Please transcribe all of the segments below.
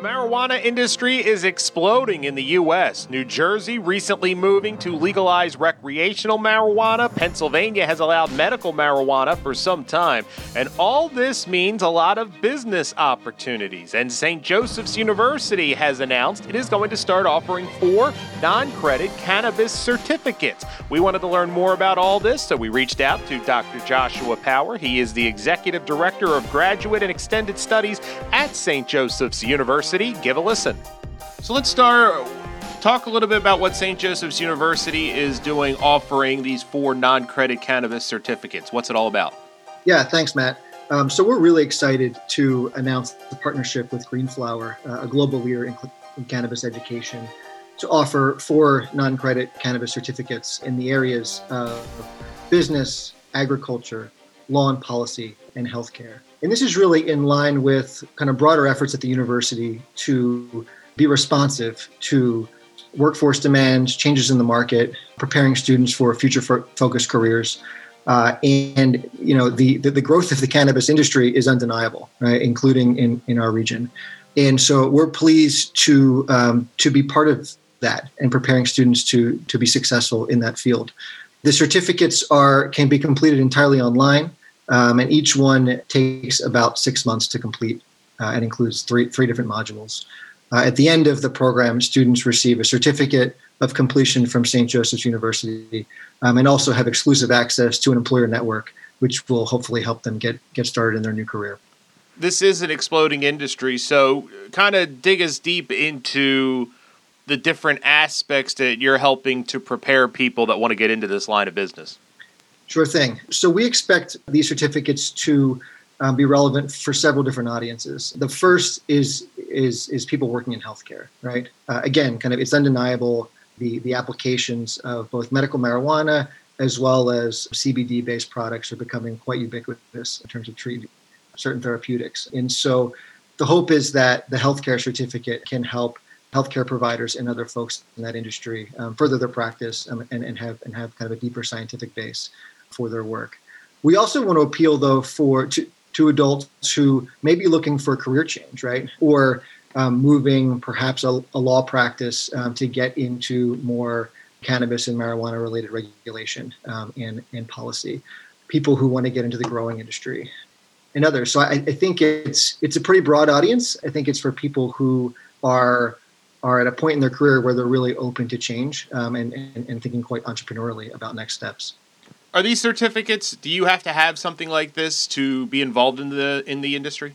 The marijuana industry is exploding in the U.S. New Jersey recently moving to legalize recreational marijuana. Pennsylvania has allowed medical marijuana for some time. And all this means a lot of business opportunities. And St. Joseph's University has announced it is going to start offering four non credit cannabis certificates. We wanted to learn more about all this, so we reached out to Dr. Joshua Power. He is the Executive Director of Graduate and Extended Studies at St. Joseph's University. University. Give a listen. So let's start. Talk a little bit about what St. Joseph's University is doing, offering these four non credit cannabis certificates. What's it all about? Yeah, thanks, Matt. Um, so we're really excited to announce the partnership with Greenflower, uh, a global leader in, in cannabis education, to offer four non credit cannabis certificates in the areas of business, agriculture, law and policy, and healthcare. And this is really in line with kind of broader efforts at the university to be responsive to workforce demands, changes in the market, preparing students for future focused careers. Uh, and you know the, the, the growth of the cannabis industry is undeniable, right? Including in, in our region, and so we're pleased to um, to be part of that and preparing students to to be successful in that field. The certificates are can be completed entirely online. Um, and each one takes about six months to complete uh, and includes three, three different modules. Uh, at the end of the program, students receive a certificate of completion from St. Joseph's University um, and also have exclusive access to an employer network, which will hopefully help them get, get started in their new career. This is an exploding industry, so kind of dig as deep into the different aspects that you're helping to prepare people that want to get into this line of business. Sure thing. So we expect these certificates to um, be relevant for several different audiences. The first is is is people working in healthcare, right? Uh, again, kind of it's undeniable the the applications of both medical marijuana as well as CBD based products are becoming quite ubiquitous in terms of treating certain therapeutics. And so the hope is that the healthcare certificate can help healthcare providers and other folks in that industry um, further their practice um, and, and have and have kind of a deeper scientific base for their work. We also want to appeal, though, for to, to adults who may be looking for a career change, right, or um, moving perhaps a, a law practice um, to get into more cannabis and marijuana related regulation um, and, and policy. People who want to get into the growing industry and others. So I, I, think it's it's a pretty broad audience. I think it's for people who are are at a point in their career where they're really open to change um, and, and, and thinking quite entrepreneurially about next steps are these certificates? Do you have to have something like this to be involved in the in the industry?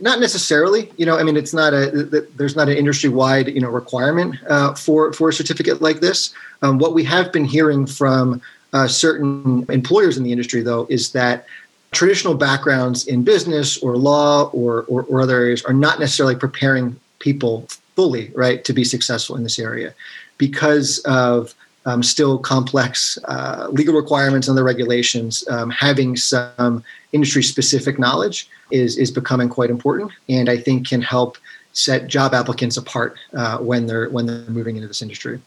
Not necessarily. You know, I mean, it's not a there's not an industry wide you know requirement uh, for for a certificate like this. Um, what we have been hearing from uh, certain employers in the industry, though, is that traditional backgrounds in business or law or, or, or other areas are not necessarily preparing people fully right to be successful in this area because of um, still complex uh, legal requirements and the regulations, um, having some industry specific knowledge is, is becoming quite important and I think can help set job applicants apart uh, when they're when they're moving into this industry.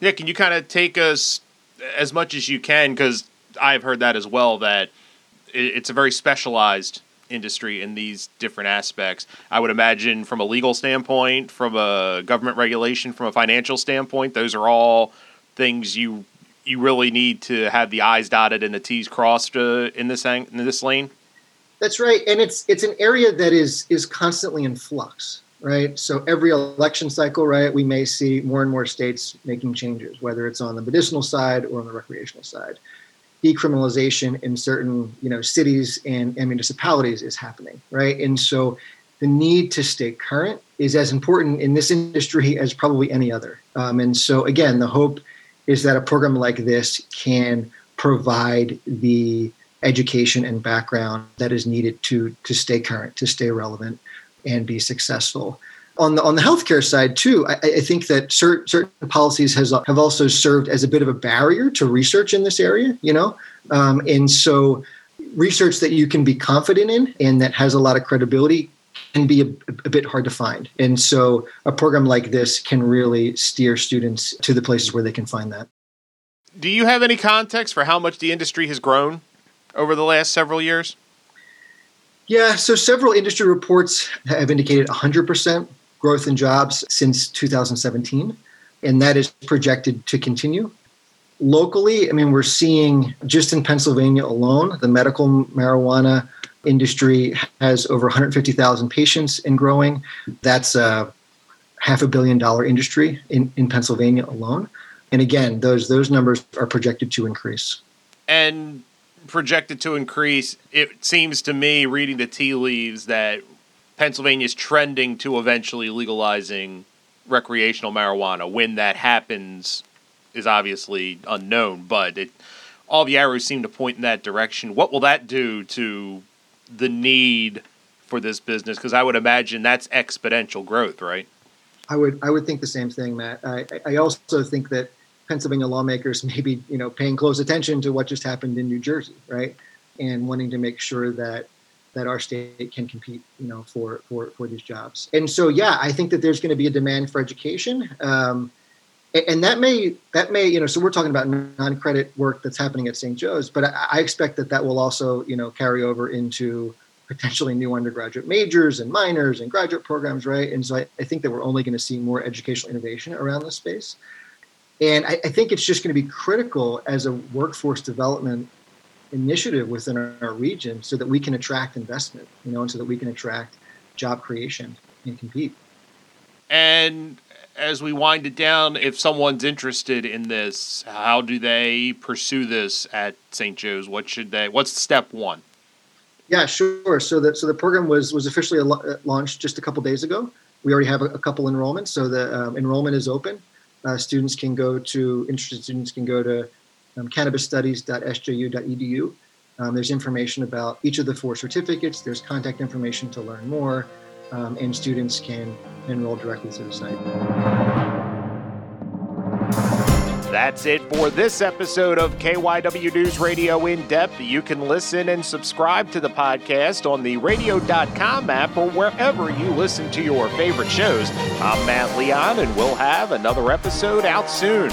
Yeah, can you kind of take us as much as you can because I've heard that as well that it's a very specialized industry in these different aspects. I would imagine from a legal standpoint, from a government regulation, from a financial standpoint, those are all things you you really need to have the I's dotted and the T's crossed uh, in this in this lane. That's right, and it's it's an area that is is constantly in flux, right? So every election cycle, right, we may see more and more states making changes, whether it's on the medicinal side or on the recreational side. Decriminalization in certain you know cities and, and municipalities is happening, right? And so the need to stay current is as important in this industry as probably any other. Um, and so again, the hope is that a program like this can provide the education and background that is needed to to stay current, to stay relevant, and be successful. On the on the healthcare side too, I, I think that certain certain policies has have also served as a bit of a barrier to research in this area. You know, um, and so research that you can be confident in and that has a lot of credibility can be a, a, bit hard to find. And so a program like this can really steer students to the places where they can find that. Do you have any context for how much the industry has grown over the last several years? Yeah, so several industry reports have indicated 100% growth in jobs since 2017, and that is projected to continue. Locally, I mean, we're seeing just in Pennsylvania alone, the medical marijuana industry has over 150,000 patients and growing. That's a half a billion dollar industry in, in Pennsylvania alone. And again, those those numbers are projected to increase. And projected to increase, it seems to me, reading the tea leaves, that Pennsylvania is trending to eventually legalizing recreational marijuana. When that happens is obviously unknown, but it, all the arrows seem to point in that direction. What will that do to the need for this business? Because I would imagine that's exponential growth, right? I would I would think the same thing, Matt. I, I also think that Pennsylvania lawmakers may be you know paying close attention to what just happened in New Jersey, right, and wanting to make sure that that our state can compete, you know, for for for these jobs. And so, yeah, I think that there's going to be a demand for education. Um, and that may that may you know so we're talking about non-credit work that's happening at st joe's but I, I, expect that that will also you know carry over into potentially new undergraduate majors and minors and graduate programs right? And so i, I think that we're only going to see more educational innovation around this space. And I, I think it's just going to be critical as a workforce development initiative within our, our region so that we can attract investment you know and so that we can attract job creation and compete and as we wind it down, if someone's interested in this, how do they pursue this at St. Joe's? What should they? What's step one? Yeah, sure. So the so the program was was officially uh, launched just a couple days ago. We already have a, a couple enrollments, so the um, enrollment is open. Uh, students can go to interested students can go to um, cannabisstudies.sju.edu. Um, there's information about each of the four certificates. There's contact information to learn more um, and students can enroll directly through the site. That's it for this episode of KYW News Radio In Depth. You can listen and subscribe to the podcast on the radio.com app or wherever you listen to your favorite shows. I'm Matt Leon, and we'll have another episode out soon.